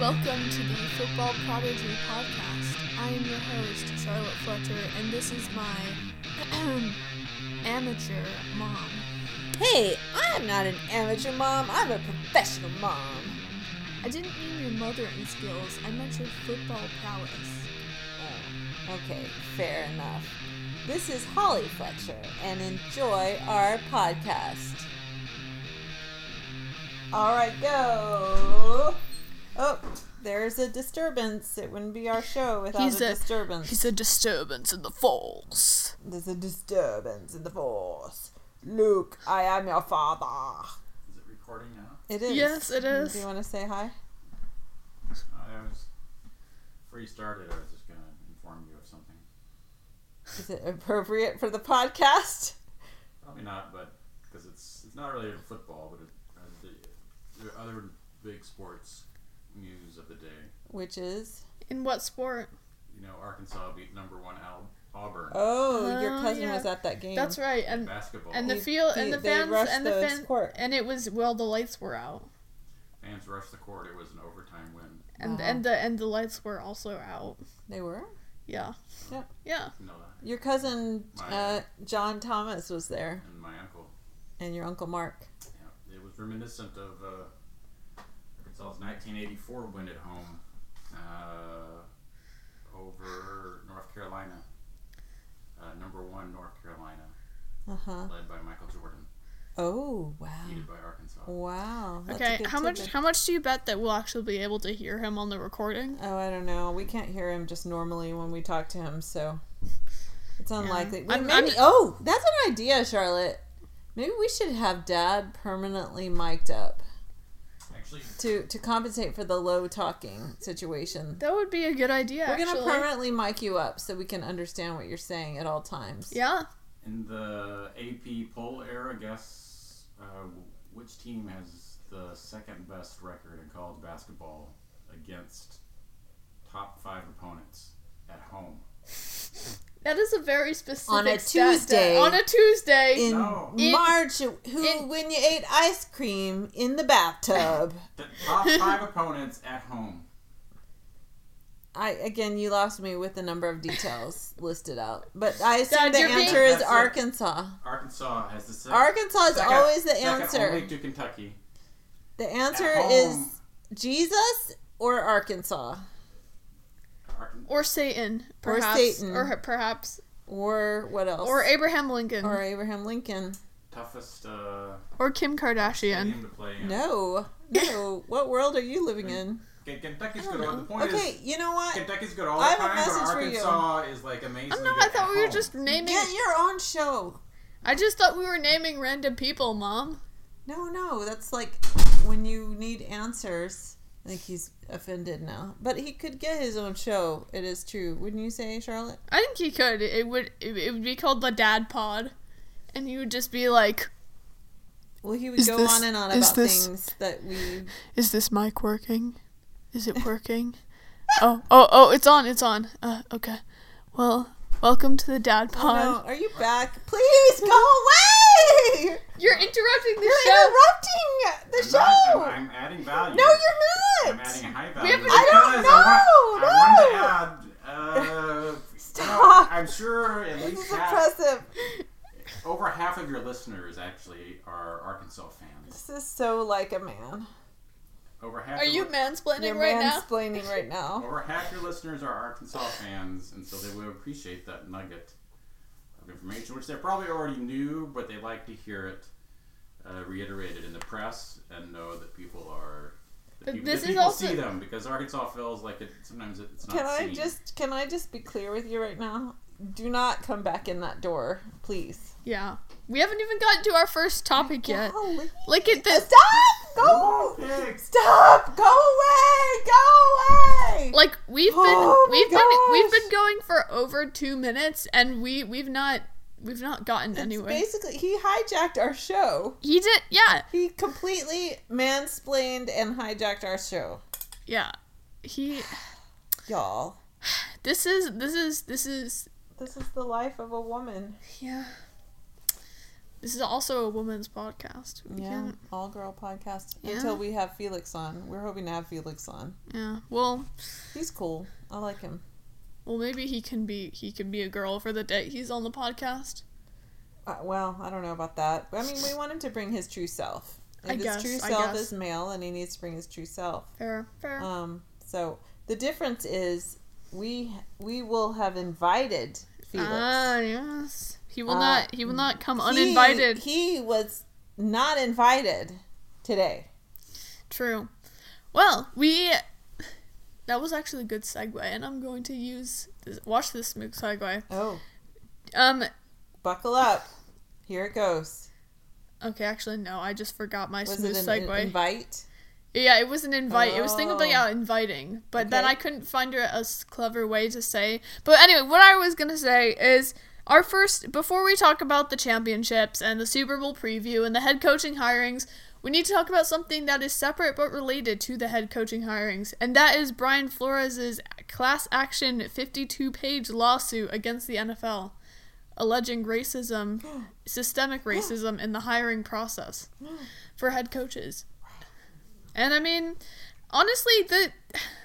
Welcome to the Football Prodigy podcast. I am your host, Charlotte Fletcher, and this is my amateur mom. Hey, I'm not an amateur mom. I'm a professional mom. I didn't mean your mothering skills, I meant your football prowess. Oh, okay, fair enough. This is Holly Fletcher, and enjoy our podcast. All right, go. Oh, there's a disturbance. It wouldn't be our show without He's a, a- disturbance. He's a disturbance in the falls. There's a disturbance in the force. Luke, I am your father. Is it recording now? It is. Yes, it is. Do you want to say hi? I was before you started. I was just gonna inform you of something. Is it appropriate for the podcast? Probably not, but because it's it's not related to football, but it, uh, the, the other big sports news of the day. Which is? In what sport? You know, Arkansas beat number one Al- Auburn Oh, your Oh, cousin yeah. was at that game. That's right, and basketball. and the They- field and the they fans rushed and the the fans court. and it was well the lights were out fans rushed the court. It was an overtime win. and Wow. and the and the lights were also out. They were. Yeah. Yeah. Yeah. You know that. Your cousin My- uh, John Thomas was there, And my uncle. and your uncle Mark. Yeah, it was reminiscent of uh, Arkansas's 1984 win at home uh, over North Carolina. Uh, number one North Carolina, Uh huh. led by Michael Jordan, Oh wow. defeated by Arkansas. Wow. that's a Okay, good how much tidbit. how much do you bet that we'll actually be able to hear him on the recording? Oh, I don't know. We can't hear him just normally when we talk to him, so it's unlikely. We- I'm- maybe. I'm- oh, that's an idea, Charlotte. Maybe we should have Dad permanently mic'd up Actually, to to compensate for the low talking situation. That would be a good idea. We're gonna actually. permanently mic you up so we can understand what you're saying at all times. Yeah. in the AP poll era, guess uh, which team has the second best record in college basketball against top five opponents at home? That is a very specific On a stat that- Tuesday. on a Tuesday. In No. In- March, who in- when you ate ice cream in the bathtub? The top five opponents at home. I again, you lost me with the number of details listed out, but I assume Dad, the you're being- answer is That's it. Arkansas. Arkansas has the se- Arkansas is second- always the answer. only to Kentucky. The answer is. Jesus or Arkansas Arkan- or Satan, Or perhaps, Satan. or perhaps, or what else? or Abraham Lincoln, or or, Abraham Lincoln. toughest uh, or Kim Kardashian. to play in. No, no. what world are you living in? Okay, Kentucky's I good. all- The point Okay, is, you know what? Kentucky's good all I the have a time, message but for you. Arkansas is like amazing. Oh no, I thought we were just naming. Get your own show. I just thought we were naming random people, Mom. No, no, that's like when you need answers. I think he's offended now, but he could get his own show. It is true, wouldn't you say, Charlotte? I think he could. It would. It, it would be called the Dad Pod, and he would just be like, Well, he would go this- on and on is about this- things that we. "Is this mic working? Is it working? oh, oh, oh! It's on. It's on. Uh, okay. Well, welcome to the Dad Oh, Pod. no, are you back? Please go away! You're interrupting the show. You're show. interrupting the I'm, show. not, I'm, I'm adding value. no, you're I'm not. adding high We haven't- I don't because I know, want, I wanted to add. Uh, Stop. I'm sure at This least is half, oppressive. over half of your listeners actually are Arkansas fans. This is so like a man. Over half. Are you li- mansplaining You're right now? mansplaining right now. Over half your listeners are Arkansas fans, and so they will appreciate that nugget of information, which they probably already knew, but they like to hear it uh, reiterated in the press and know that people are. That But people, this that is people also- see them because Arkansas feels like it. Sometimes it's not Can I seen. just can I just be clear with you right now? Do not come back in that door, please. Yeah. We haven't even gotten to our first topic yet. Golly. Look at this. Stop! Go! Pigs. Stop! Go away! Go away! Like we've been Oh we've been we've been going for over two minutes and we we've not we've not gotten It's anywhere. Basically, he hijacked our show. He did yeah He completely mansplained and hijacked our show. yeah. He Y'all, this is this is this is this is the life of a woman. yeah. this is also a woman's podcast. We Yeah, can't- all girl podcast Yeah. until we have Felix on. We're hoping to have Felix on. yeah. Well, He's cool. I like him. well, maybe he can be he can be a girl for the day he's on the podcast. Uh, well, I don't know about that. I mean, we want him to bring his true self. If I his guess, true self is male, and he needs to bring his true self. Fair, fair. Um, so the difference is we we will have invited Felix. Ah, yes. He will Uh, not. He will not come He- uninvited. He, was not invited today. True. Well, we. That was actually a good segue, and I'm going to use this, watch this smooth segue. Oh, Um. buckle up. Here it goes. Okay, actually, no. I just forgot my Was smooth it an, segue. an invite? Yeah, it was an invite. It was thinking Oh. about yeah, inviting, but then I couldn't find a, a clever way to say. But anyway, what I was gonna say is our first before we talk about the championships and the Super Bowl preview and the head coaching hirings. We need to talk about something that is separate but related to the head coaching hirings, and that is Brian Flores' class action 52 page lawsuit against the NFL, alleging racism, systemic racism in the hiring process for head coaches. And I mean, honestly, the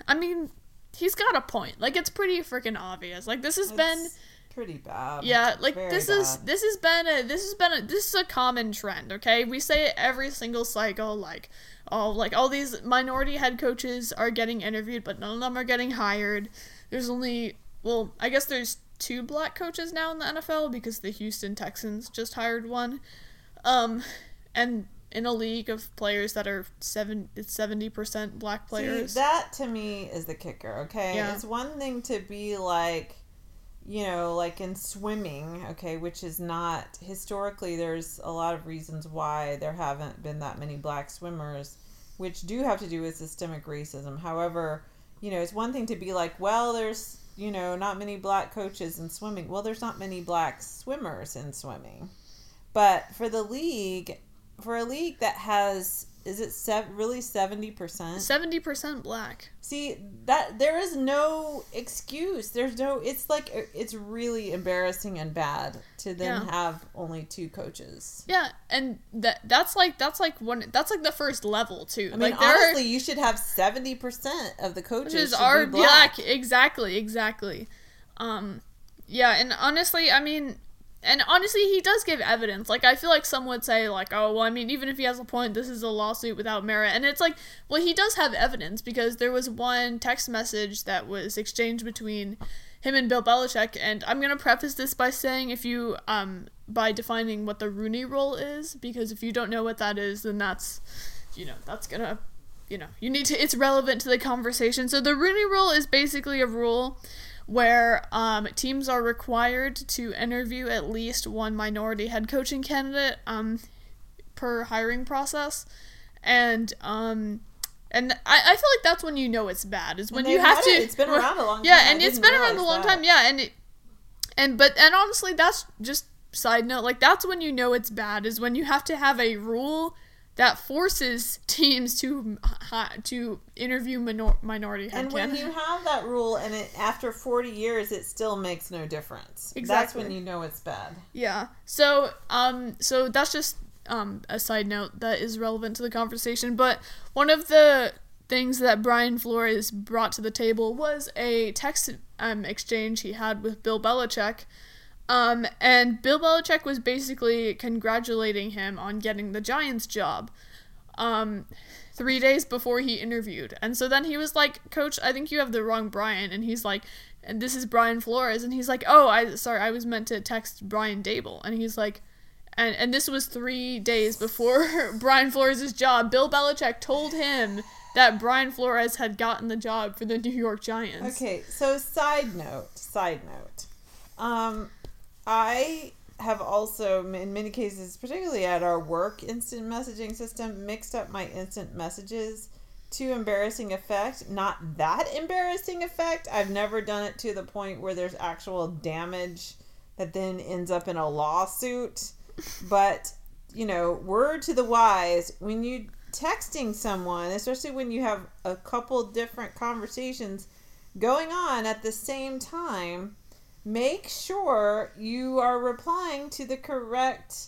I mean, he's got a point. Like it's pretty freaking obvious. Like this has been pretty bad. yeah, like Very this is this has been a this has been a this is a common trend, okay? We say it every single cycle like oh like all these minority head coaches are getting interviewed but none of them are getting hired. There's only well, I guess there's two black coaches now in the NFL because the Houston Texans just hired one. Um and in a league of players that are seven 70% black players. See, that to me is the kicker, okay? Yeah. It's one thing to be like, you know, like in swimming, okay, which is not historically there's a lot of reasons why there haven't been that many black swimmers, which do have to do with systemic racism. However, you know, it's one thing to be like, well, there's, you know, not many black coaches in swimming. Well, there's not many black swimmers in swimming. But for the league, for a league that has is it sev- really 70%? 70% black. See that there is no excuse. There's no. It's like it's really embarrassing and bad to then Yeah. have only two coaches. Yeah, and that that's like that's like one that's like the first level too. I mean, like there are- honestly, you should have seventy percent of the coaches which is are black. black. Exactly, exactly. Um, yeah, and honestly, I mean, and honestly, he does give evidence. Like, I feel like some would say, like, oh, well, I mean, even if he has a point, this is a lawsuit without merit. And it's like, well, he does have evidence because there was one text message that was exchanged between him and Bill Belichick. And I'm gonna preface this by saying, if you, um, by defining what the Rooney Rule is, because if you don't know what that is, then that's, you know, that's gonna you know, you need to, it's relevant to the conversation. So the Rooney Rule is basically a rule where um, teams are required to interview at least one minority head coaching candidate um, per hiring process. And, um, and I, I feel like that's when you know it's bad, is when you they've to. it. It's been around a long Yeah, time. I and it's been around a long that. time. Yeah, and it, and but and honestly, that's just side note. Like that's when you know it's bad is when you have to have a rule that forces teams to to interview minor- minority head And when you have that rule, and it after forty years, it still makes no difference. That's when you know it's bad. Yeah. So, um, so that's just um a side note that is relevant to the conversation. But one of the things that Brian Flores brought to the table was a text um exchange he had with Bill Belichick. Um, and Bill Belichick was basically congratulating him on getting the Giants job. Um, three days before he interviewed. And so then he was like, Coach, I think you have the wrong Brian. And he's like, and this is Brian Flores. And he's like, oh, I sorry, I was meant to text Brian Daboll. And he's like, and and this was three days before Brian Flores' job. Bill Belichick told him that Brian Flores had gotten the job for the New York Giants. Okay, so side note, side note. Um, I have also, in many cases, particularly at our work instant messaging system, mixed up my instant messages to embarrassing effect. Not that embarrassing effect. I've never done it to the point where there's actual damage that then ends up in a lawsuit. But, you know, word to the wise, when you texting someone, especially when you have a couple different conversations going on at the same time, make sure you are replying to the correct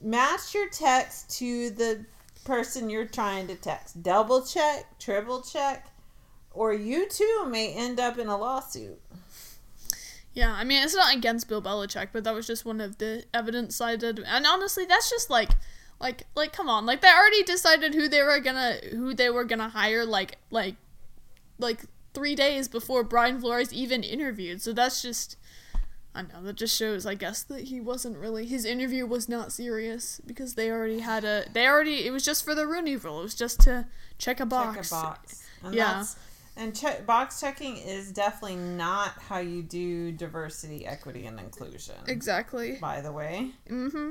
match your text to the person you're trying to text. Double check, triple check, or you too may end up in a lawsuit. Yeah, I mean it's not against Bill Belichick, but that was just one of the evidence cited. And honestly, that's just like like like come on. Like they already decided who they were gonna who they were gonna hire like like like three days before Brian Flores even interviewed. So that's just I know that just shows I guess that he wasn't really his interview was not serious because they already had a they already it was just for the Rooney rule. It was just to check a box. Check a box. And Yeah. And check, box checking is definitely not how you do diversity, equity, and inclusion. Exactly. By the way. Mm-hmm.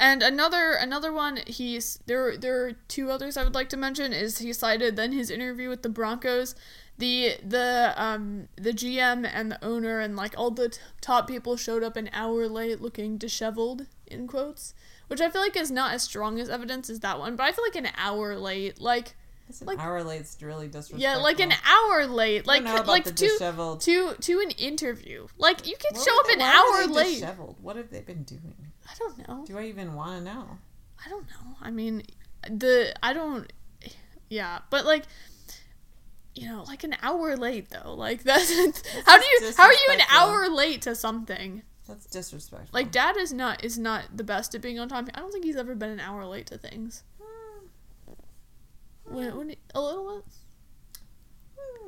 And another another one he's there there are two others I would like to mention is he cited then his interview with the Broncos the the um the GM and the owner and like all the t- top people showed up an hour late looking disheveled in quotes which I feel like is not as strong as evidence as that one but I feel like an hour late like It's an Like- hour late. It's really disrespectful. yeah like an hour late like don't know about like the to disheveled. to to an interview like you can What show up they- an hour late Disheveled? What have they been doing? I don't know Do I even want to know? I don't know. I mean, the I don't. Yeah, but like, you know, like an hour late though. Like that's how do you how are you an hour late to something? That's disrespectful. Like Dad is not is not the best at being on time. I don't think he's ever been an hour late to things. Hmm. When, when a little bit.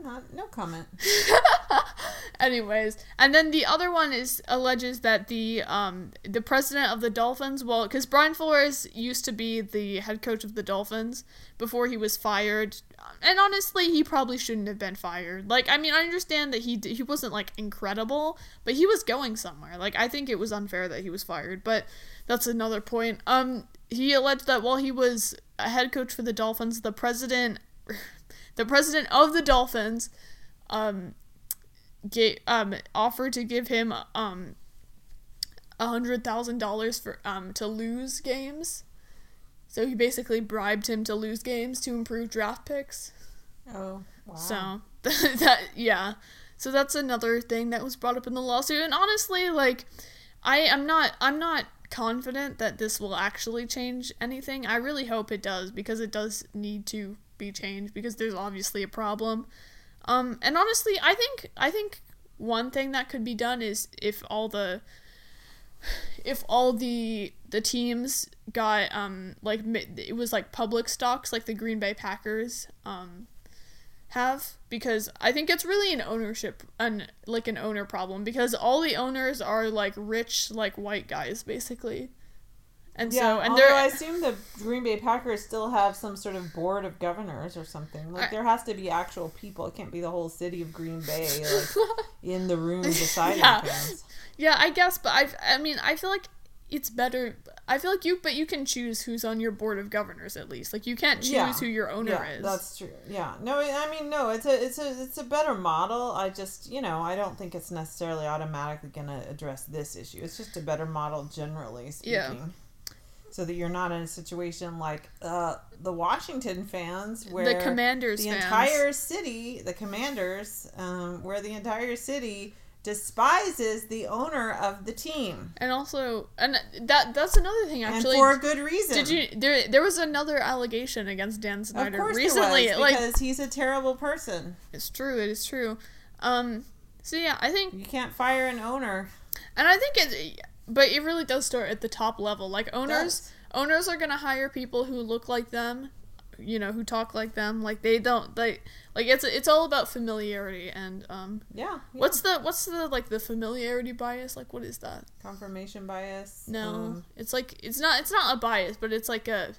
Not, no comment. Anyways, and then the other one is alleges that the um the president of the Dolphins, well, because Brian Flores used to be the head coach of the Dolphins before he was fired, and honestly, he probably shouldn't have been fired. Like, I mean, I understand that he d- he wasn't like incredible, but he was going somewhere. Like, I think it was unfair that he was fired, but that's another point. Um, he alleged that while he was a head coach for the Dolphins, the president, the president of the Dolphins, um get um offered to give him um a hundred thousand dollars for um to lose games. So he basically bribed him to lose games to improve draft picks. Oh, wow. So that yeah. So that's another thing that was brought up in the lawsuit. And honestly, like I am not I'm not confident that this will actually change anything. I really hope it does because it does need to be changed because there's obviously a problem. Um and honestly, I think I think one thing that could be done is if all the if all the the teams got um like it was like public stocks like the Green Bay Packers um have because I think it's really an ownership and like an owner problem because all the owners are like rich like white guys basically. And yeah, so and although I assume the Green Bay Packers still have some sort of board of governors or something. Like I- there has to be actual people. It can't be the whole city of Green Bay like in the room deciding Yeah. things. Yeah, I guess, but I I mean, I feel like it's better. I feel like you, but you can choose who's on your board of governors at least. Like you can't choose Yeah. who your owner yeah, is. that's true. Yeah, no, I mean, no, it's a, it's a, it's a better model. I just, you know, I don't think it's necessarily automatically going to address this issue. It's just a better model, generally speaking. Yeah. So that you're not in a situation like uh, the Washington fans, where the Commanders the fans. entire city, the Commanders, um, where the entire city despises the owner of the team, and also, and that that's another thing actually. and for a good reason. Did you there? There was another allegation against Dan Of Snyder course, recently. was, like because he's a terrible person. it's true. It is true. Um. So yeah, I think, You can't fire an owner. and I think it, but it really does start at the top level. Like owners, owners are gonna hire people who look like them, you know, who talk like them. Like they don't like like it's it's all about familiarity and um. Yeah. yeah. What's the what's the like the familiarity bias? Like what is that? confirmation bias? No, Um, it's like it's not it's not a bias, but it's like a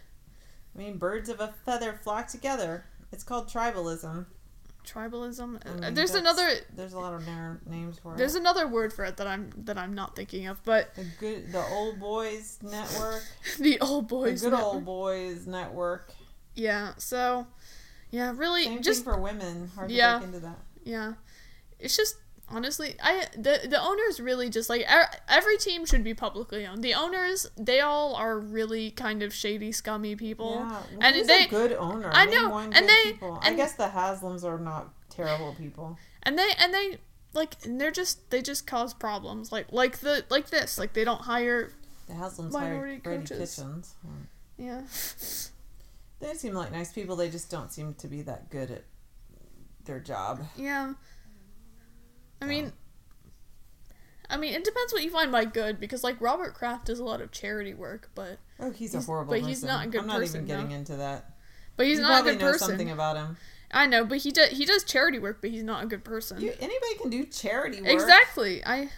I mean, birds of a feather flock together. It's called tribalism. Tribalism. I Uh, mean, there's another There's a lot of na- names for there's it. There's another word for it that I'm that I'm not thinking of, but The good, the old boys network. the old boys. the good network. old boys network. Yeah. So, yeah, really, Same just thing for women. Hard to Yeah. break into that. yeah, it's just honestly, I the the owners really just like every team should be publicly owned. The owners, they all are really kind of shady, scummy people. Yeah, and who's they a good owner. I know, one and they- people. I guess the Haslams are not terrible people. and they and they like and they're just they just cause problems like like the like this like they don't hire The Haslam's Minority hired Brady coaches. Kitchens. Yeah. They seem like nice people. They just don't seem to be that good at their job. Yeah. I mean, I mean, it depends what you find by good because like Robert Kraft does a lot of charity work, but Oh, he's, He's- a horrible but person. he's not a good person. I'm not person, even getting though. into that. but he's you not a good person. something about him. I know, but he does he does charity work, but he's not a good person. You, anybody can do charity work. exactly. I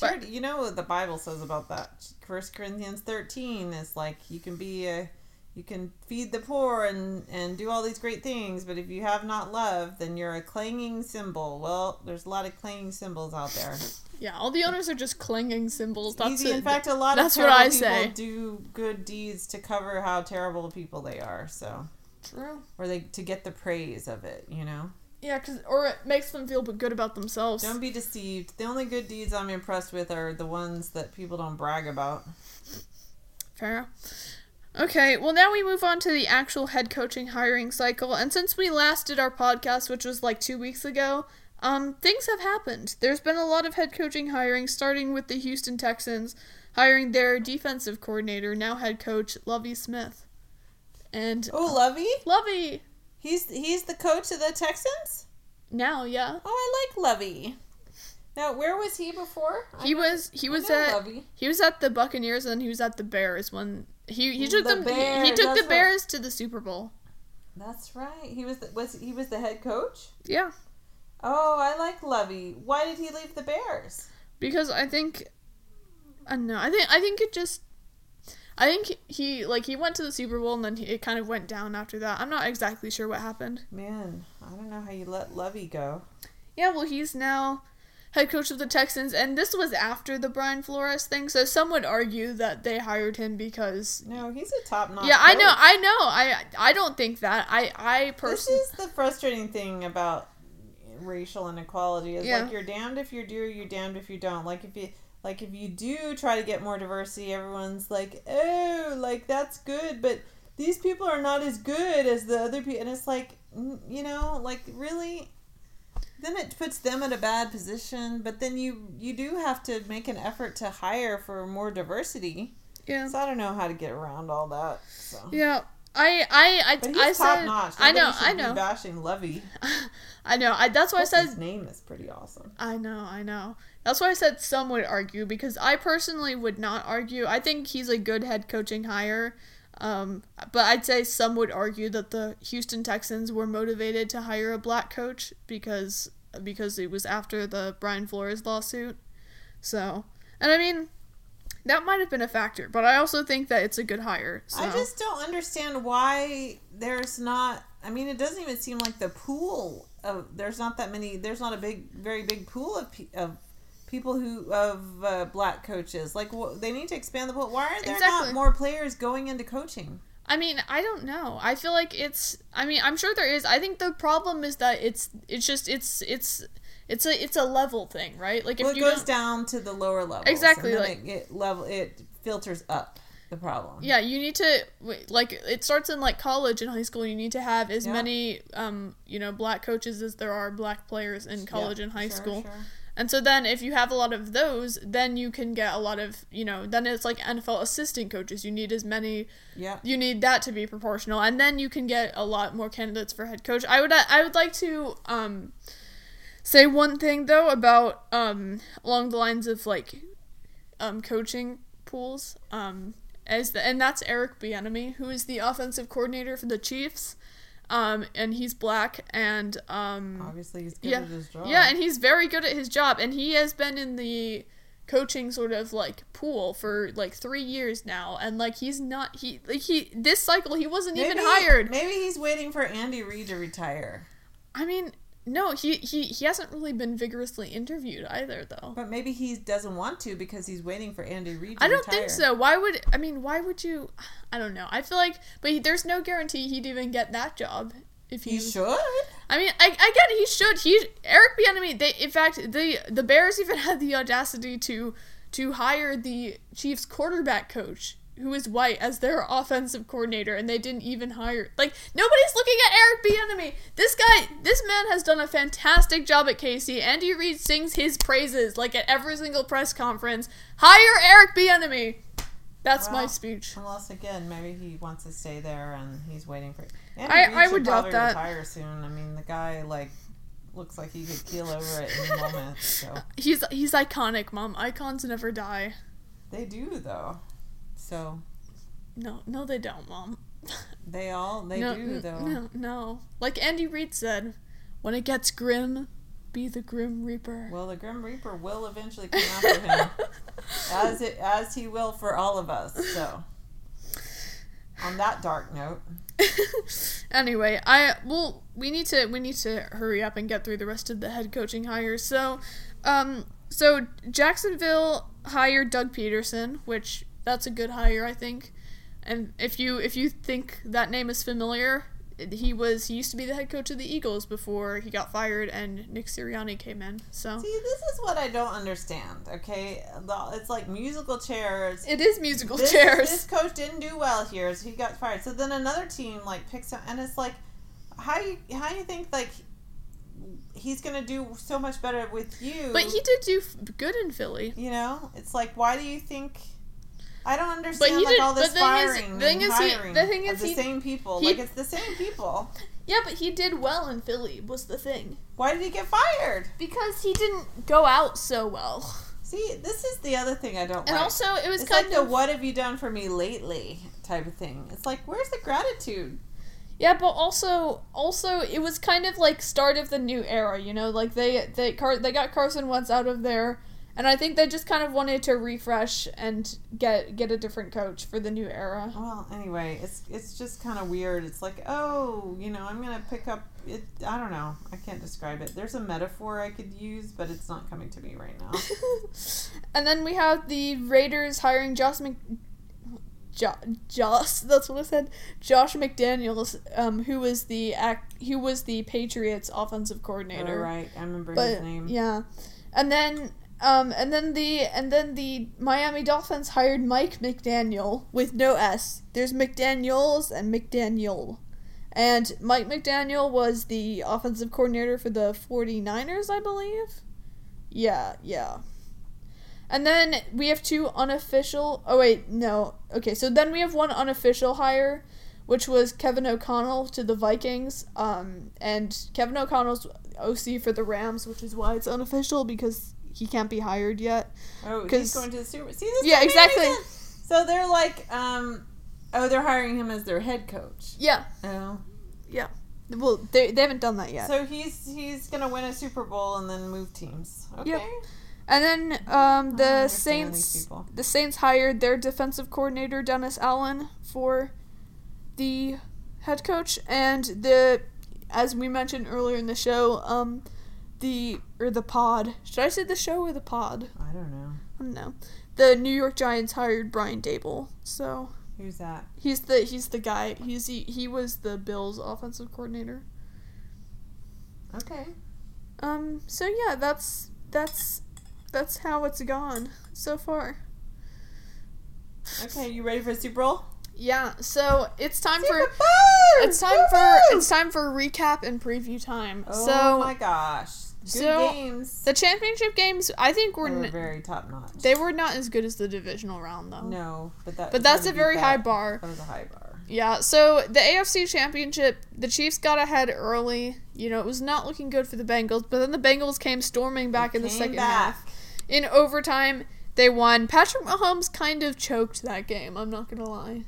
but- Charity, you know what the Bible says about that. First Corinthians thirteen is like you can be a, you can feed the poor and and do all these great things, but if you have not love, then you're a clanging cymbal. Well, there's a lot of clanging cymbals out there. yeah, all the owners are just clanging cymbals. That's Easy. it. In fact, a lot that's of what I people say. do good deeds to cover how terrible people they are. So, True. or they to get the praise of it. You know. Yeah, cause or it makes them feel good about themselves. Don't be deceived. The only good deeds I'm impressed with are the ones that people don't brag about. Fair. Okay, well now we move on to the actual head coaching hiring cycle, and since we last did our podcast, which was like two weeks ago, um, things have happened. There's been a lot of head coaching hiring, starting with the Houston Texans hiring their defensive coordinator, now head coach Lovie Smith, and Oh, Lovie, Lovie he's he's the coach of the Texans. now, yeah, Oh, I like Lovie. Now, where was he before? he I was he was at Lovie. he was at the Buccaneers and he was at the Bears when he he took The them he, he Bears, took the right. Bears to the Super Bowl. That's right. He was the, was he was the head coach. Yeah. Oh, I like Lovie. Why did he leave the Bears? because I think I don't know. I think I think it just I think he like he went to the Super Bowl and then he, it kind of went down after that. I'm not exactly sure what happened. Man, I don't know how you let Lovie go. Yeah, well he's now head coach of the Texans and this was after the Brian Flores thing. So some would argue that they hired him because No, he's a top notch. Yeah, I know. I know. I I don't think that. I I personally. This is the frustrating thing about racial inequality is Yeah. like you're damned if you do, you're damned if you don't. Like if you like if you do try to get more diversity, everyone's like, oh, like that's good, but these people are not as good as the other people, and it's like, you know, like really. Then it puts them in a bad position, but then you you do have to make an effort to hire for more diversity. yeah. So I don't know how to get around all that. So. Yeah. I I I, But I he's top said notch. I know, I know. bashing Lovie. I know. I that's why I said his name is pretty awesome. I know, I know. That's why I said some would argue because I personally would not argue. I think he's a good head coaching hire. Um, but I'd say some would argue that the Houston Texans were motivated to hire a black coach because because it was after the Brian Flores lawsuit. So, and I mean, that might have been a factor, but I also think that it's a good hire. So. I just don't understand why there's not. I mean, it doesn't even seem like the pool of there's not that many. There's not a big, very big pool of of people who of uh, black coaches. Like wh- they need to expand the pool. Why are there Exactly. not more players going into coaching? I mean, I don't know. I feel like it's. I mean, I'm sure there is. I think the problem is that it's. It's just. It's. It's. It's a. It's a level thing, right? Like if Well, it you goes down to the lower level. Exactly, like- it, it level it filters up the problem. Yeah, you need to like it starts in like college and high school. You need to have as Yeah. many um you know black coaches as there are black players in college Yeah, and high sure, school. sure. And so then if you have a lot of those, then you can get a lot of you know then it's like NFL assistant coaches. You need as many. Yeah. You need that to be proportional, and then you can get a lot more candidates for head coach. I would I would like to um say one thing though about um along the lines of like um coaching pools um as the and that's Eric Bieniemy who is the offensive coordinator for the Chiefs um and he's black and um Obviously, he's good yeah at his job. yeah and he's very good at his job and he has been in the coaching sort of like pool for like 3 years now and like he's not he like he this cycle he wasn't even hired Maybe he's waiting for Andy Reid to retire. I mean no he he he hasn't really been vigorously interviewed either though But maybe he doesn't want to because he's waiting for Andy Reid I don't retire. think so. Why would I mean? Why would you? I don't know. I feel like, but he, there's no guarantee he'd even get that job if he. He should. I mean, I, I get it. He should. He Eric Bieniemy. They in fact the the Bears even had the audacity to to hire the Chiefs quarterback coach who is white as their offensive coordinator, and they didn't even hire like nobody's looking at Eric Bieniemy. This guy, this man has done a fantastic job at KC. Andy Reid sings his praises like at every single press conference. Hire Eric Bieniemy. That's my Well, speech. Unless again, maybe he wants to stay there and he's waiting for. Andy I- I would doubt that. Retire soon. I mean, the guy like looks like he could keel over at any moment. So He's he's iconic, mom. Icons never die. they do though. So No, no, they don't, mom. they all they no, do though. No, no. Like Andy Reid said, when it gets grim, be the Grim Reaper. Well, the Grim Reaper will eventually come after him, as it as he will for all of us. So, on that dark note, anyway, I well, we need to we need to hurry up and get through the rest of the head coaching hires. So, um, so Jacksonville hired Doug Pederson, which that's a good hire, I think. And if you if you think that name is familiar, he was he used to be the head coach of the Eagles before he got fired and Nick Sirianni came in. So see, this is what I don't understand. Okay, it's like musical chairs. it is musical this, chairs. This coach didn't do well here, so he got fired. So then another team like picks him, and it's like, how you how you think like he's gonna do so much better with you? But he did do good in Philly. you know, it's like why do you think? I don't understand he like did- all this but the thing is- firing the thing and is he- hiring the thing of is the he- same people. he- like it's the same people. Yeah, but he did well in Philly was the thing. Why did he get fired? Because he didn't go out so well. See, this is the other thing I don't And like. also it was it's kind like of the "What have you done for me lately?" type of thing. It's like, where's the gratitude? Yeah, but also also it was kind of like start of the new era, you know, like they they Car- they got Carson Wentz out of there and I think they just kind of wanted to refresh and get get a different coach for the new era. Well, anyway, it's it's just kind of weird. It's like, oh, you know, I'm gonna pick up it. I don't know. I can't describe it. There's a metaphor I could use, but it's not coming to me right now. and then we have the Raiders hiring Josh Mc Jo- Josh, that's what I said. Josh McDaniels, um, who was the act, who was the Patriots offensive Oh, coordinator. right, I remember but his name. yeah, and then um and then the and then the Miami Dolphins hired Mike McDaniel with no S. There's McDaniel's and McDaniel. And Mike McDaniel was the offensive coordinator for the 49ers, I believe. Yeah, yeah. And then we have two unofficial. Oh wait, no. Okay, so then we have one unofficial hire, which was Kevin O'Connell to the Vikings. Um, and Kevin O'Connell's OC for the Rams, which is why it's unofficial because he can't be hired yet. Oh, he's going to the Super. See, this Yeah, doesn't make any exactly. So they're like, um, oh, they're hiring him as their head coach. Yeah, Oh, Yeah. well, they, they haven't done that yet. so he's he's gonna win a Super Bowl and then move teams. Okay. Yep. And then um, the Saints, the Saints hired their defensive coordinator Dennis Allen for the head coach, and the, as we mentioned earlier in the show, um, the or the pod. Should I say the show or the pod? I don't know. I don't know. The New York Giants hired Brian Daboll, so Who's that? he's the he's the guy. He's he, he was the Bills offensive coordinator. Okay. Um. So yeah, that's that's that's how it's gone so far. Okay, you ready for Super Bowl? Yeah, so it's time for Bowl! it's time for Woo-hoo! it's time for recap and preview time. Oh so my gosh. Good so games. the championship games, I think were They were n- very top notch. they were not as good as the divisional round though. No, but that. But that's a very beat high bar. That was a high bar. Yeah, so the AFC championship, the Chiefs got ahead early. You know, it was not looking good for the Bengals, but then the Bengals came storming back They in the second back. half. In overtime, they won. Patrick Mahomes kind of choked that game, I'm not going to lie.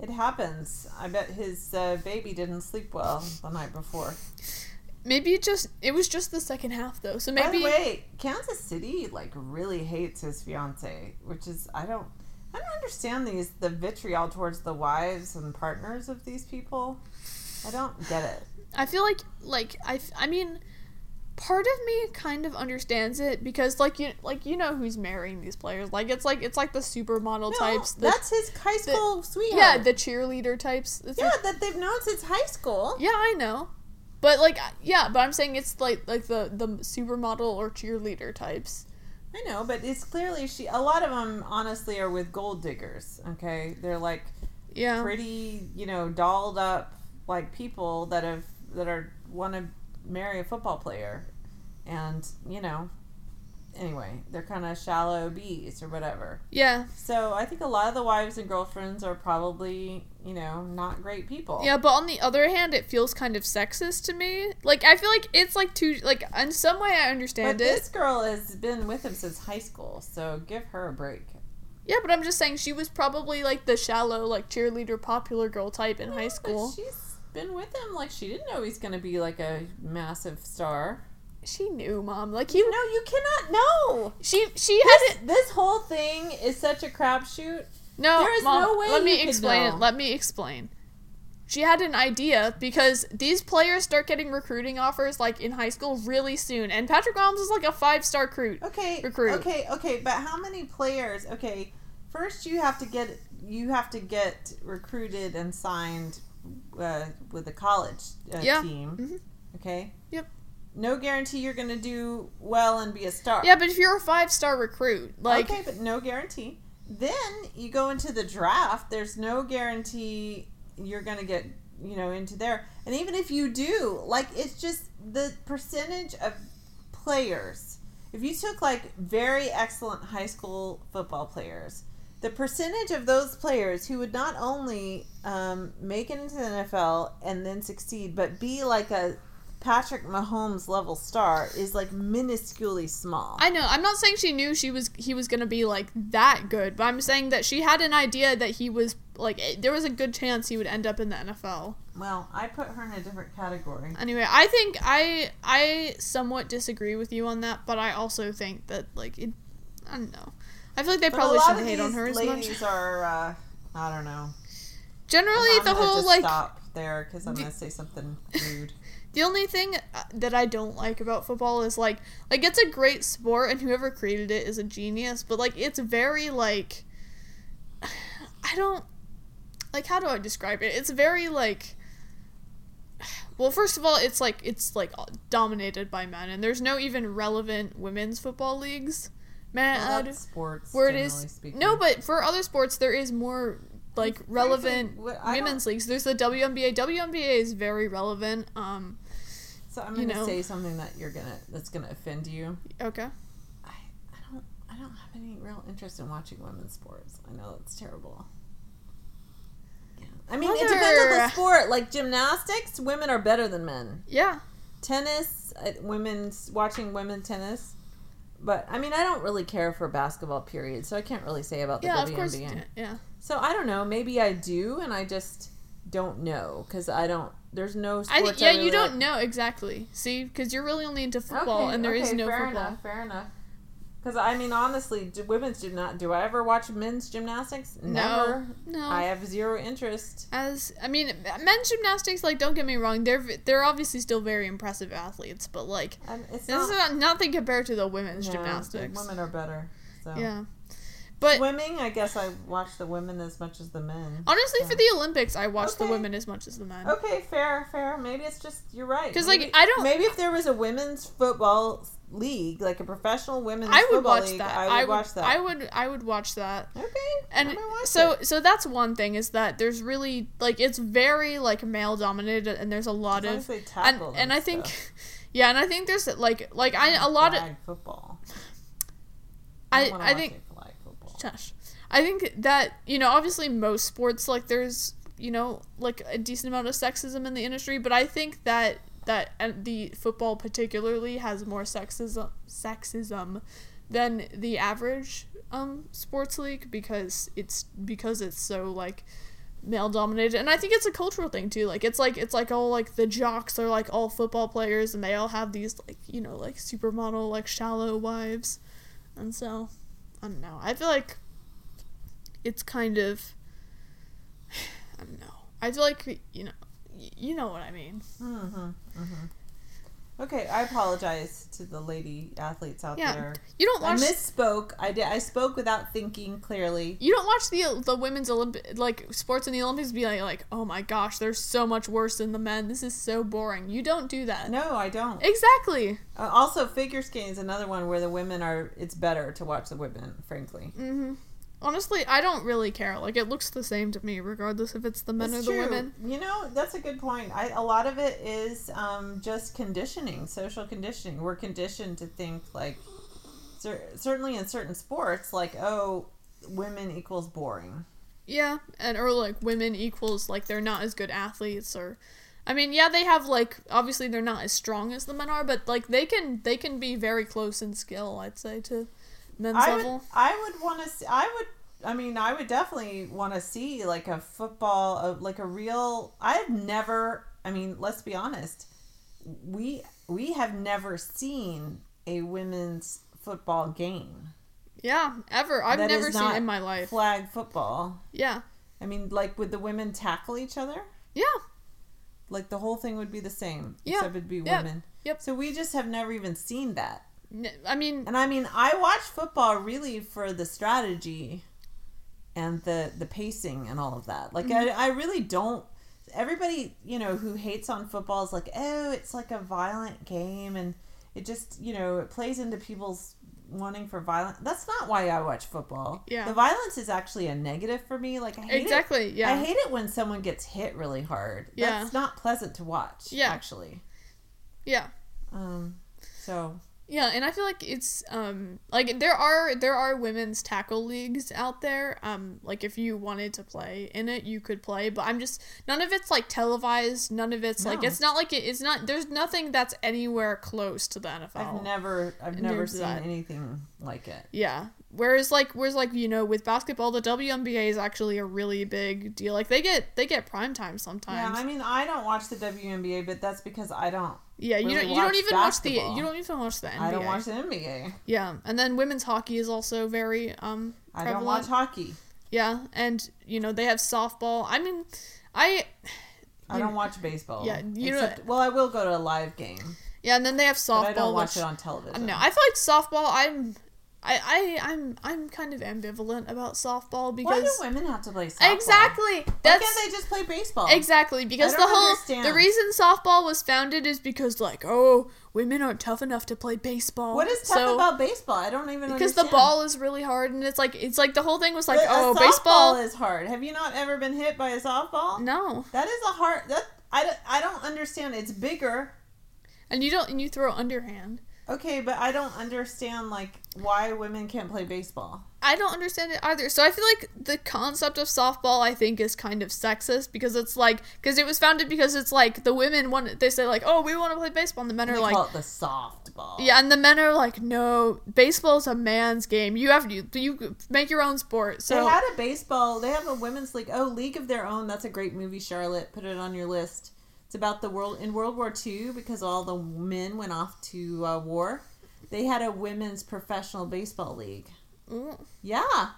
It happens. I bet his uh, baby didn't sleep well the night before. Maybe it just it was just the second half though. So By maybe the way, Kansas City like really hates his fiance, which is I don't I don't understand these the vitriol towards the wives and partners of these people. I don't get it. I feel like like I I mean part of me kind of understands it because like you like you know who's marrying these players. Like it's like it's like the supermodel No, types. The, that's his high school yeah, sweetheart. Yeah the cheerleader types. It's yeah, like- that they've known since high school. yeah, I know. But like yeah, but I'm saying it's like like the the supermodel or cheerleader types. I know, but it's clearly she. A lot of them, honestly, are with gold diggers. Okay, they're like Yeah. pretty, you know, dolled up like people that have that are want to marry a football player, and you know, anyway, they're kind of shallow bees or whatever. Yeah. So I think a lot of the wives and girlfriends are probably, you know, not great people. Yeah, but on the other hand, it feels kind of sexist to me. Like I feel like it's like too like in some way I But understand it. this girl has been with him since high school, so give her a break. Yeah, but I'm just saying she was probably like the shallow like cheerleader popular girl type in high Yeah, but school. she's been with him like she didn't know he's going to be like a massive star. She knew, mom. Like he You know, you cannot know. she she had This, this whole thing is such a crapshoot. No, There is Mom, no way let me explain it. Let me explain. She had an idea because these players start getting recruiting offers like in high school really soon, and Patrick Mahomes is like a five star recruit. Okay. Recruit. Okay, okay, but how many players? Okay, first you have to get you have to get recruited and signed uh, with a college uh, Yeah. team. Mhm. Okay. Yep. No guarantee you're going to do well and be a star. Yeah, but if you're a five star recruit, like okay, but no guarantee. Then you go into the draft. There's no guarantee you're going to get you know into there. And even if you do, like it's just the percentage of players. If you took like very excellent high school football players, the percentage of those players who would not only um, make it into the NFL and then succeed, but be like a Patrick Mahomes level star is like minusculely small. I know. I'm not saying she knew she was he was gonna be like that good, but I'm saying that she had an idea that he was like eh, there was a good chance he would end up in the NFL. Well, I put her in a different category. Anyway, I think I I somewhat disagree with you on that, but I also think that like it, I don't know. I feel like they But probably shouldn't hate on her as much. ladies are, uh, I don't know. Generally, the whole like stop there because I'm gonna say something rude. The only thing uh, that I don't like about football is like like it's a great sport and whoever created it is a genius, but like it's very like I don't like how do I describe it? It's very like well, first of all, it's like it's like dominated by men and there's no even relevant women's football leagues. Man, Well, sports. where it is speaking. no, but for other sports there is more like relevant what- I don't- women's leagues. There's the WNBA. WNBA is very relevant. Um, So I'm gonna know. say something that you're gonna that's gonna offend you. okay. I, I don't I don't have any real interest in watching women's sports. I know it's terrible. Yeah. I mean, it depends on the sport. Like gymnastics, women are better than men. Yeah. tennis, uh, women's watching women tennis. But I mean, I don't really care for basketball. Period. So I can't really say about the Yeah, WNBA. of course. Yeah. So I don't know. Maybe I do, and I just don't know because I don't. There's no sports. I think yeah, really you don't like- know exactly. See, because you're really only into football, Okay, and there is okay, no fair football. enough. Fair enough. Because I mean, honestly, do women's do not. Do I ever watch men's gymnastics? Never. No, no. I have zero interest. As I mean, men's gymnastics. Like, don't get me wrong, they're they're obviously still very impressive athletes, but like it's this not, is not, nothing compared to the women's no, gymnastics. Women are better. So. Yeah, but Swimming, I guess I watch the women as much as the men. honestly, for the Olympics, I watch the women as much as the men. Okay, fair, fair. Maybe it's just you're right. Because like, I don't- Maybe if there was a women's football league, like a professional women's I would watch league, that. I would watch that. I would. I would watch that. Okay. And I'm gonna watch so it. so that's one thing is that there's really like it's very like male dominated and there's a lot As of and tackle and I think yeah and I think there's like like I a lot of football. I don't I think Shush. I think that you know obviously most sports like there's you know like a decent amount of sexism in the industry but I think that that and the football particularly has more sexism sexism than the average um sports league because it's because it's so like male dominated. And I think it's a cultural thing too. Like it's like it's like all like the jocks are like all football players and they all have these like you know like supermodel like shallow wives. And so I don't know I feel like it's kind of I don't know. I feel like you know you know what I mean. Mm-hmm. Mm-hmm. Okay, I apologize to the lady athletes out Yeah. there. You don't I watch misspoke. I did. I spoke without thinking clearly. you don't watch the the women's Olympic like sports in the Olympics be like like oh my gosh they're so much worse than the men. This is so boring. You don't do that. No, I don't. Exactly. Uh, also, figure skating is another one where the women are. It's better to watch the women, frankly. Mhm. Honestly, I don't really care. Like it looks the same to me regardless if it's the men It's or the true. women. You know, that's a good point. I, a lot of it is um, just conditioning, social conditioning. We're conditioned to think like cer- certainly in certain sports, like oh, women equals boring. Yeah, and or like women equals like they're not as good athletes or I mean, yeah, they have like obviously they're not as strong as the men are, but like they can they can be very close in skill, I'd say to men's I level. would, I would want to. see I would. I mean, I would definitely want to see like a football, uh, like a real. I've never. I mean, let's be honest. We we have never seen a women's football game. Yeah, ever. I've never seen in my life. Flag football. Yeah. I mean, like would the women tackle each other? Yeah. Like the whole thing would be the same, Yeah. except it'd be Yep. women. Yep. So we just have never even seen that. I mean, And I mean, I watch football really for the strategy and the the pacing and all of that. Like, I, I really don't. Everybody, you know, who hates on football is like, oh, it's like a violent game, and it just, you know, it plays into people's wanting for violence. That's not why I watch football. Yeah. the violence is actually a negative for me. Like, I hate it. exactly. Yeah. I hate it when someone gets hit really hard. Yeah. That's not pleasant to watch. Yeah. actually. yeah. Um. So Yeah, and I feel like it's um like there are there are women's tackle leagues out there. Um like if you wanted to play in it, you could play, but I'm just none of it's like televised, none of it's like it's not like it, it's not there's nothing that's anywhere close to the NFL. I've never, I've never seen that. anything like it. Yeah. Whereas like whereas like you know with basketball the WNBA is actually a really big deal. Like they get they get prime time sometimes. Yeah. I mean, I don't watch the WNBA, but that's because I don't. Yeah, you don't you don't even watch the you don't even watch the NBA. I don't watch the NBA. Yeah, and then women's hockey is also very um I prevalent. don't watch hockey. Yeah, and you know they have softball. I mean, I I don't watch baseball. Yeah, you know- well, I will go to a live game, yeah, and then they have softball. but I don't watch which, it on television. No, I feel like softball. I'm, I, I, I'm, I'm kind of ambivalent about softball because Why do women have to play softball? exactly Why can't they just play baseball? exactly because the don't whole understand. the reason softball was founded is because like oh women aren't tough enough to play baseball. What is tough So- about baseball? I don't even Because the ball is really hard, and it's like it's like the whole thing was like But oh softball baseball. is hard. Have you not ever been hit by a softball? No, That is a hard. That I, don't- I don't understand. It's bigger. and you don't and you throw underhand. Okay, but I don't understand like why women can't play baseball. I don't understand it either. So I feel like the concept of softball, I think, is kind of sexist because it's like because it was founded because it's like the women want they say like oh we want to play baseball and the men They are like call it the softball. yeah and the men are like no baseball is a man's game you have to you make your own sport so they had a baseball. They have a women's league. Oh, League of Their Own. That's a great movie, Charlotte. Put it on your list. It's about the world in World War II because all the men went off to uh, war. They had a women's professional baseball league. Mm. Yeah,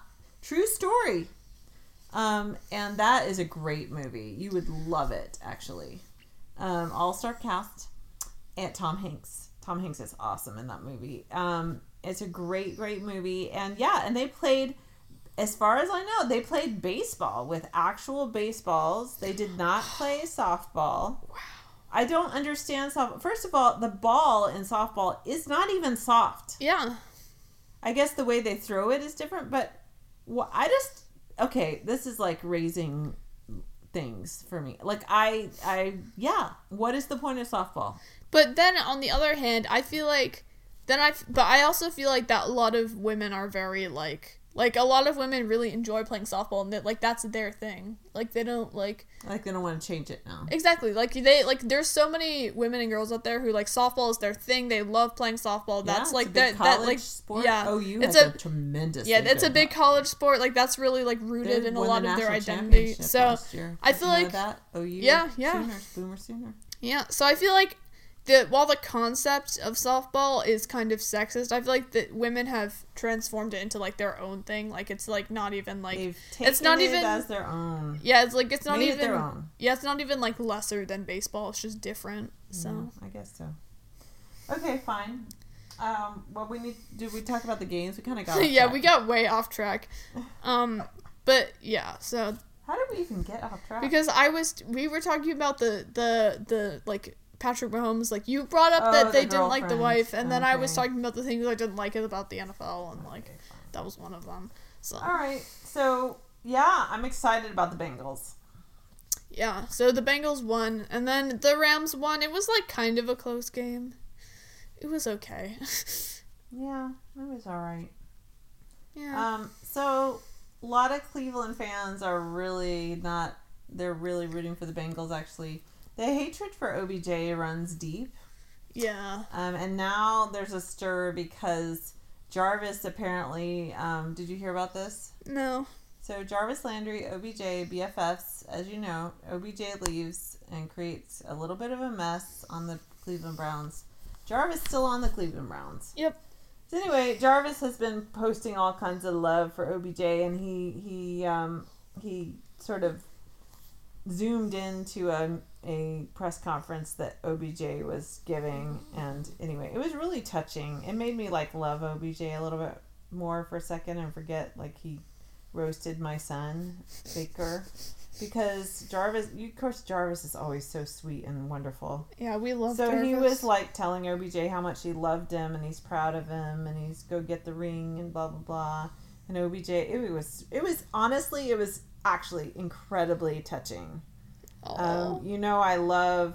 true story. Um, and that is a great movie. You would love it, actually. Um, All star cast and Tom Hanks. Tom Hanks is awesome in that movie. Um, it's a great, great movie. And yeah, and they played, as far as I know, they played baseball with actual baseballs. They did not play softball. Wow. I don't understand softball. First of all, the ball in softball is not even soft. yeah I guess the way they throw it is different, but wh- I just okay. This is like raising things for me. Like I, I yeah. What is the point of softball? but then on the other hand I feel like then I but I also feel like that a lot of women are very like like a lot of women really enjoy playing softball and that like that's their thing like they don't like Like they don't want to change it now. Exactly. Like they like there's so many women and girls out there who like softball is their thing. They love playing softball. That's it's like that that like sport. yeah. Oh, OU It's has a- a, tremendous. yeah, it's a big college sport. Like that's really like rooted in a lot of their identity. So I feel like- that oh, OU. Yeah, yeah. Sooners, Boomer Sooner. yeah, so I feel like the while the concept of softball is kind of sexist, I feel like that women have transformed it into like their own thing. Like it's like not even like They've taken it's not it even as their own. yeah, it's like it's not Made it even their own. yeah, it's not even like lesser than baseball. It's just different. So Mm, I guess so. Okay, fine. Um, well, we need. Did we talk about the games? We kind of got. off yeah, we got way off track. Um, but yeah, so How did we even get off track? because I was we were talking about the the the like Patrick Mahomes like you brought up Oh, that the they didn't like the wife and then I was talking about the things I didn't like about the NFL and like Okay, that was one of them. So All right. So yeah, I'm excited about the Bengals. yeah, so the Bengals won and then the Rams won. It was like kind of a close game. It was okay. Yeah, it was all right. Yeah. Um, so a lot of Cleveland fans are really not. They're really rooting for the Bengals. Actually, the hatred for OBJ runs deep. yeah. Um, and now there's a stir because Jarvis apparently. Um, did you hear about this? No. So Jarvis Landry, OBJ, BFFs, as you know, OBJ leaves and creates a little bit of a mess on the Cleveland Browns. Jarvis still on the Cleveland Browns. Yep. So anyway, Jarvis has been posting all kinds of love for OBJ, and he he um, he sort of zoomed into a a press conference that OBJ was giving, and anyway, it was really touching. It made me like love OBJ a little bit more for a second and forget like he roasted my son Baker because Jarvis, you, of course, Jarvis is always so sweet and wonderful. Yeah, we love So he was like telling OBJ how much he loved him and he's proud of him and he's go get the ring and blah blah blah. And OBJ, it was it was honestly it was actually incredibly touching. Aw. Um, you know I love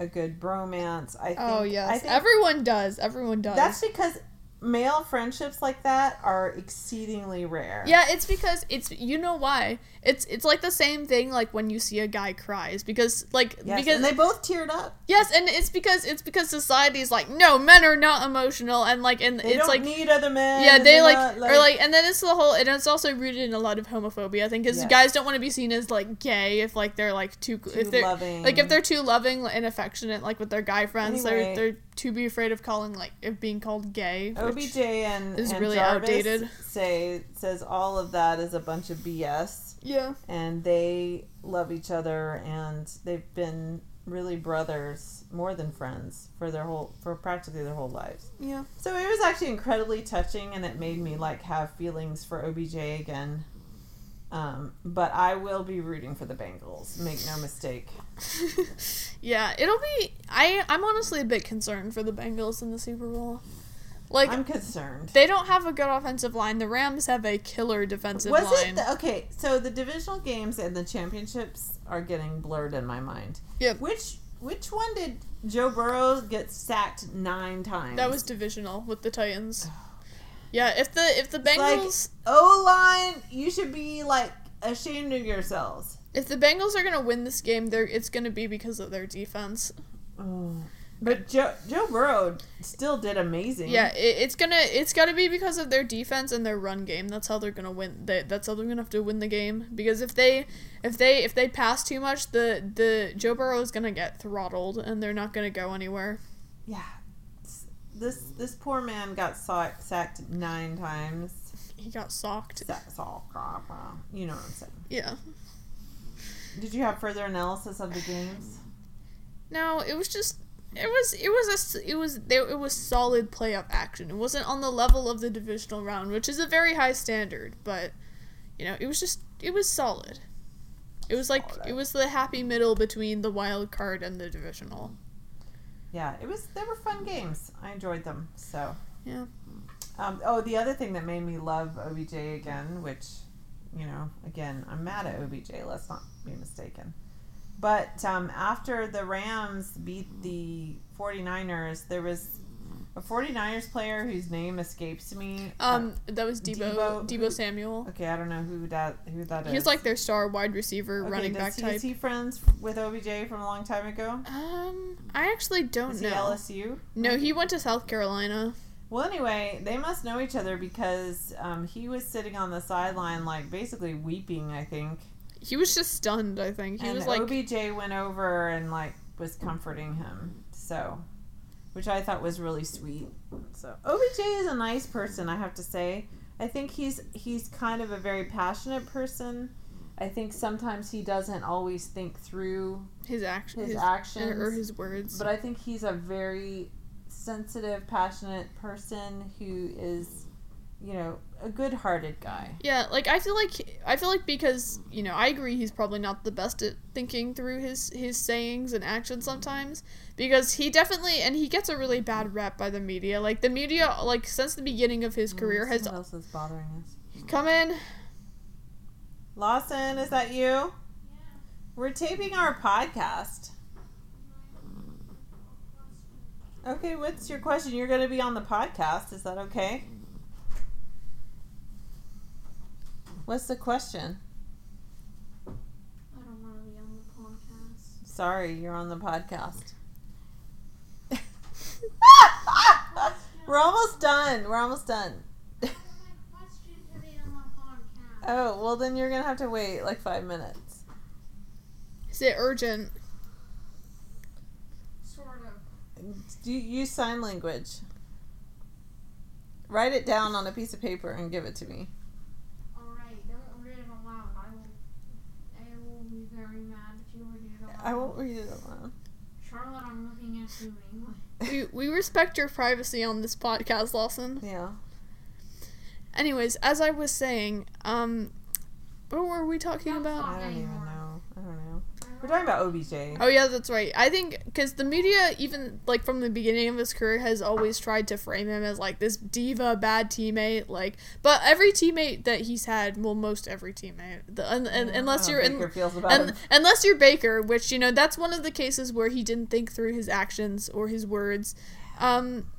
a good bromance. I think, oh yes, I think everyone does. Everyone does. that's because male friendships like that are exceedingly rare. yeah, it's because it's you know why. It's it's like the same thing like when you see a guy cries because like Yes, because and they both teared up. yes, and it's because it's because society is like no, men are not emotional and like and They it's don't like need other men. yeah, they like are like, or like, and then it's the whole, and it's also rooted in a lot of homophobia. I think because Yes. guys don't want to be seen as like gay if like they're like too, too if they're loving. like if they're too loving and affectionate like with their guy friends, Anyway. they're they're too be afraid of calling like of being called gay. OBJ and, is and really Jarvis outdated. say says all of that is a bunch of BS, yeah, and they love each other, and they've been really brothers, more than friends, for their whole for practically their whole lives. yeah. So it was actually incredibly touching, and it made me like have feelings for OBJ again. Um, but I will be rooting for the Bengals. Make no mistake. yeah, it'll be. I I'm honestly a bit concerned for the Bengals in the Super Bowl. Like I'm concerned. they don't have a good offensive line. The Rams have a killer defensive Was line. it the, okay? So the divisional games and the championships are getting blurred in my mind. Yep. Which which one did Joe Burrow get sacked nine times? that was divisional with the Titans. Oh, yeah, if the if the like Bengals O line. You should be like ashamed of yourselves. If the Bengals are gonna win this game, they're it's gonna be because of their defense. Oh. But Joe Joe Burrow still did amazing. Yeah, it, it's gonna it's gotta be because of their defense and their run game. That's how they're gonna win. They, that's how they're gonna have to win the game. Because if they if they if they pass too much, the the Joe Burrow is gonna get throttled and they're not gonna go anywhere. yeah. This this poor man got sacked, sacked nine times. He got socked. Sack, sack, you know what I'm saying. Yeah. Did you have further analysis of the games? No, it was just it was it was a it was there it was solid playoff action. It wasn't on the level of the divisional round, which is a very high standard, but you know, it was just it was solid. It was like Solid. it was the happy middle between the wild card and the divisional. Yeah, it was. They were fun games. I enjoyed them. So. Yeah. Um, oh, the other thing that made me love OBJ again, which, you know, again, I'm mad at OBJ. Let's not be mistaken. But um, after the Rams beat the 49ers, there was a 49ers player whose name escapes me. Um, that was Deebo Deebo- Deebo, Samuel. okay, I don't know who that who that is. He's like their star wide receiver, Okay, running back he, type. Is he friends with OBJ from a long time ago? Um, I actually don't Is know. he LSU? No, he went to South Carolina. Well, anyway, they must know each other because um, he was sitting on the sideline, like basically weeping. I think. He was just stunned. I think he and was like, OBJ went over and like was comforting him. So, which I thought was really sweet. So OBJ is a nice person, I have to say. I think he's he's kind of a very passionate person. I think sometimes he doesn't always think through his action, his, his, actions or his words. but I think he's a very sensitive, passionate person who is, you know, a good-hearted guy. Yeah, like I feel like I feel like because you know I agree he's probably not the best at thinking through his his sayings and actions sometimes because he definitely and he gets a really bad rep by the media. Like the media, like since the beginning of his mm, career, has Someone else is bothering us. come in. Lawson, is that you? We're taping our podcast. Okay, what's your question? You're going to be on the podcast. Is that okay? What's the question? I don't want to be on the podcast. Sorry, you're on the podcast. We're almost done. We're almost done. my question to be on the podcast. Oh, well, then you're going to have to wait like five minutes. Is it urgent? Sort of. Do you use sign language? Write it down on a piece of paper and give it to me. Alright, don't read it aloud. I will. I will be very mad if you read it aloud. I won't read it aloud. Charlotte, I'm looking at you anyway. We we respect your privacy on this podcast, Lawson. Yeah. Anyways, as I was saying, um, what were we talking Don't about? talk. I don't even anymore. know. I don't know. We're talking about OBJ. Oh yeah, that's right. I think because the media, even like from the beginning of his career, has always tried to frame him as like this diva, bad teammate. Like, but every teammate that he's had, well, most every teammate, the, un, un, unless you're in, Baker feels about un, unless you're Baker, which you know that's one of the cases where he didn't think through his actions or his words. Um,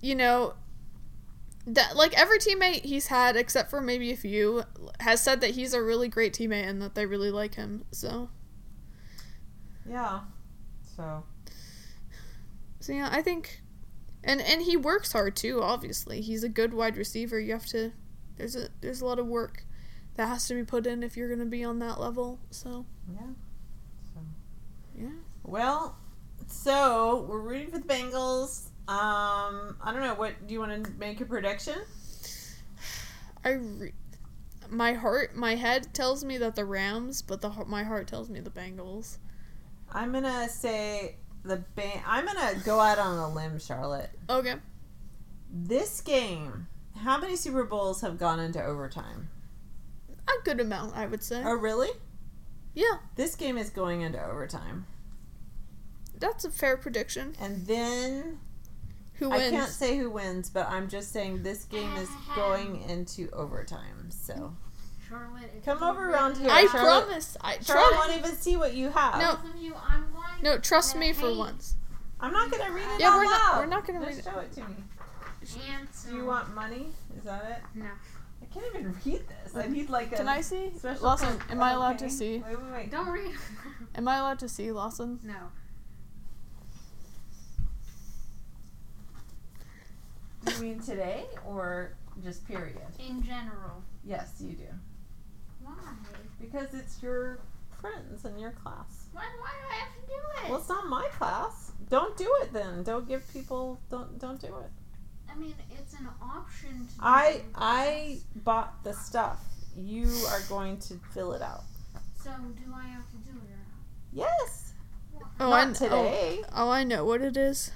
you know. That like every teammate he's had, except for maybe a few, has said that he's a really great teammate and that they really like him. So Yeah. So So yeah, I think, and and he works hard too. Obviously, he's a good wide receiver. You have to. There's a there's a lot of work that has to be put in if you're gonna be on that level. So yeah. So yeah, well, so we're rooting for the Bengals. Um, I don't know. What do you want to make a prediction? I. Re- my heart, my head tells me that the Rams, but the my heart tells me the Bengals. I'm gonna say the ban. I'm gonna go out on a limb, Charlotte. Okay. This game. How many Super Bowls have gone into overtime? A good amount, I would say. Oh, really? Yeah, This game is going into overtime, that's a fair prediction. and then Who wins? I can't say who wins, but I'm just saying this game is going into overtime. So Charlotte, Come over around here, I Charlotte- promise. I Charlotte try. won't even see what you have. No. You, I'm going No, trust me for hate once. I'm not gonna read it Yeah, out we're not- loud. we're not gonna Just read it. show it to me. Answer. Do you want money? Is that it? No. I can't even read this. I need like a. Can I see? Lawson, code. am I Oh, allowed to see? Wait, wait, wait. Don't read. Am I allowed to see Lawson? no. Do you mean today or just period? In general. Yes, you do. Why? Because it's your friends in your class. Why, why do I have to do it? Well, it's not my class. Don't do it then. Don't give people. Don't don't do it. I mean, it's an option to. I do I bought the stuff. You are going to fill it out. So do I have to do it or not? Yes. Oh, not I kn- oh, today. Oh, I know what it is.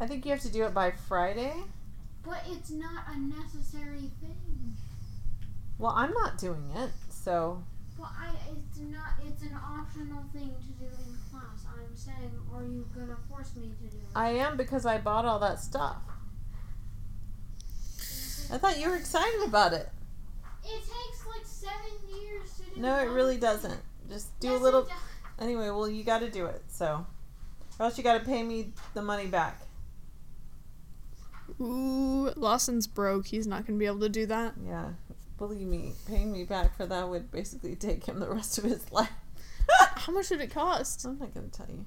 I think you have to do it by Friday. But it's not a necessary thing. Well, I'm not doing it, so Well, I it's not. It's an optional thing to do in class. I'm saying, are you gonna force me to do it? I am because I bought all that stuff. I thought you were excited about it. It takes like seven years to do. No, it really thing. doesn't. Just do Yes, a little. Anyway, well, you got to do it. So, or else you got to pay me the money back. Ooh, Lawson's broke. He's not gonna be able to do that. Yeah, believe me, paying me back for that would basically take him the rest of his life. How much did it cost? I'm not gonna tell you.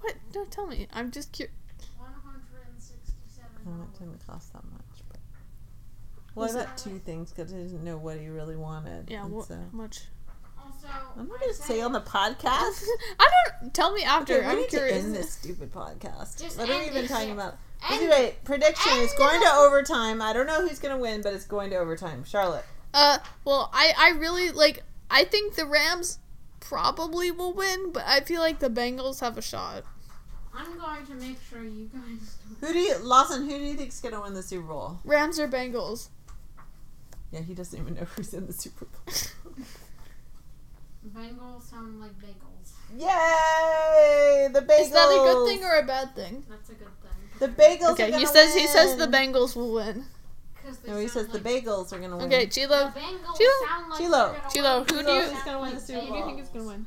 What? Don't tell me. I'm just curious. One hundred and sixty-seven. No, it didn't cost that much. But well, I Was it- got two things because I didn't know what he really wanted. Yeah, and what? so How much? Also, I'm not gonna say on the podcast. I don't. Tell me after. Okay, I'm need curious. to end this stupid podcast. Just what are we even it. talking about? End Anyway, prediction is going to overtime. I don't know who's gonna win, but it's going to overtime. Charlotte. Uh, well, I I really like. I think the Rams probably will win, but I feel like the Bengals have a shot. I'm going to make sure you guys. Who do you, Lawson? Who do you think's gonna win the Super Bowl? Rams or Bengals? Yeah, he doesn't even know who's in the Super Bowl. Bengals sound like bagels. Yay! The bagels. Is that a good thing or a bad thing? That's a good thing. the bagels? are Okay, he gonna says he says the. Bengals will win. 'Cause they No, he sound says the bagels are gonna win. Okay, Chilo. Chilo. like Chilo. Chilo, who do you- is gonna win the Super Who do you think is gonna win?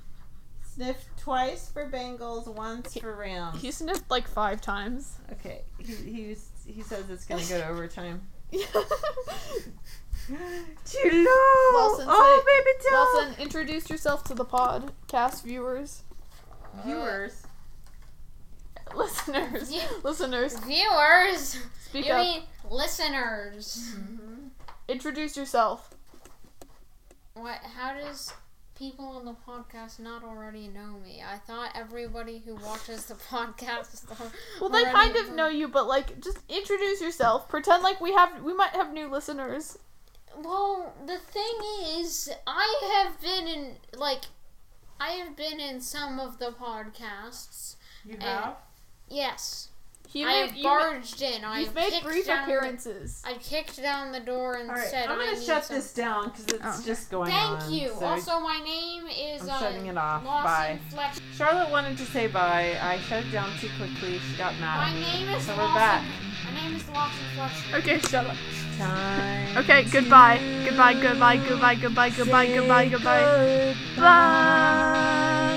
Sniff twice for Bengals, once for Rams. He sniffed like five times. Okay, he he, he says it's gonna go to overtime. Too low. Lawson, oh, say- baby, tell Lawson, introduce yourself to the podcast viewers, viewers. Listeners, Yeah. listeners. Viewers. Speak you up. mean listeners? Mm-hmm. Introduce yourself. What? How does people on the podcast not already know me? I thought everybody who watches the podcast. Well, they kind of know you, but like, just introduce yourself. Pretend like we have, we might have new listeners. Well, the thing is, I have been in like, I have been in some of the podcasts. You have? Yes, He I made, have you, barged in. I you've made brief down the- appearances. I kicked down the door and All right, said, I'm gonna shut some." this down because it's Oh. just going on. Thank on. you. so- also, my name is. I'm uh, shutting it off. Lawson Bye. Fletcher. Charlotte wanted to say bye. I shut it down too quickly. She got mad My name is So Lawson. we're back. My name is Lawson Fletcher. Okay, shut up. Time. Okay, goodbye. Goodbye, goodbye, goodbye, goodbye, goodbye, goodbye, goodbye. Bye.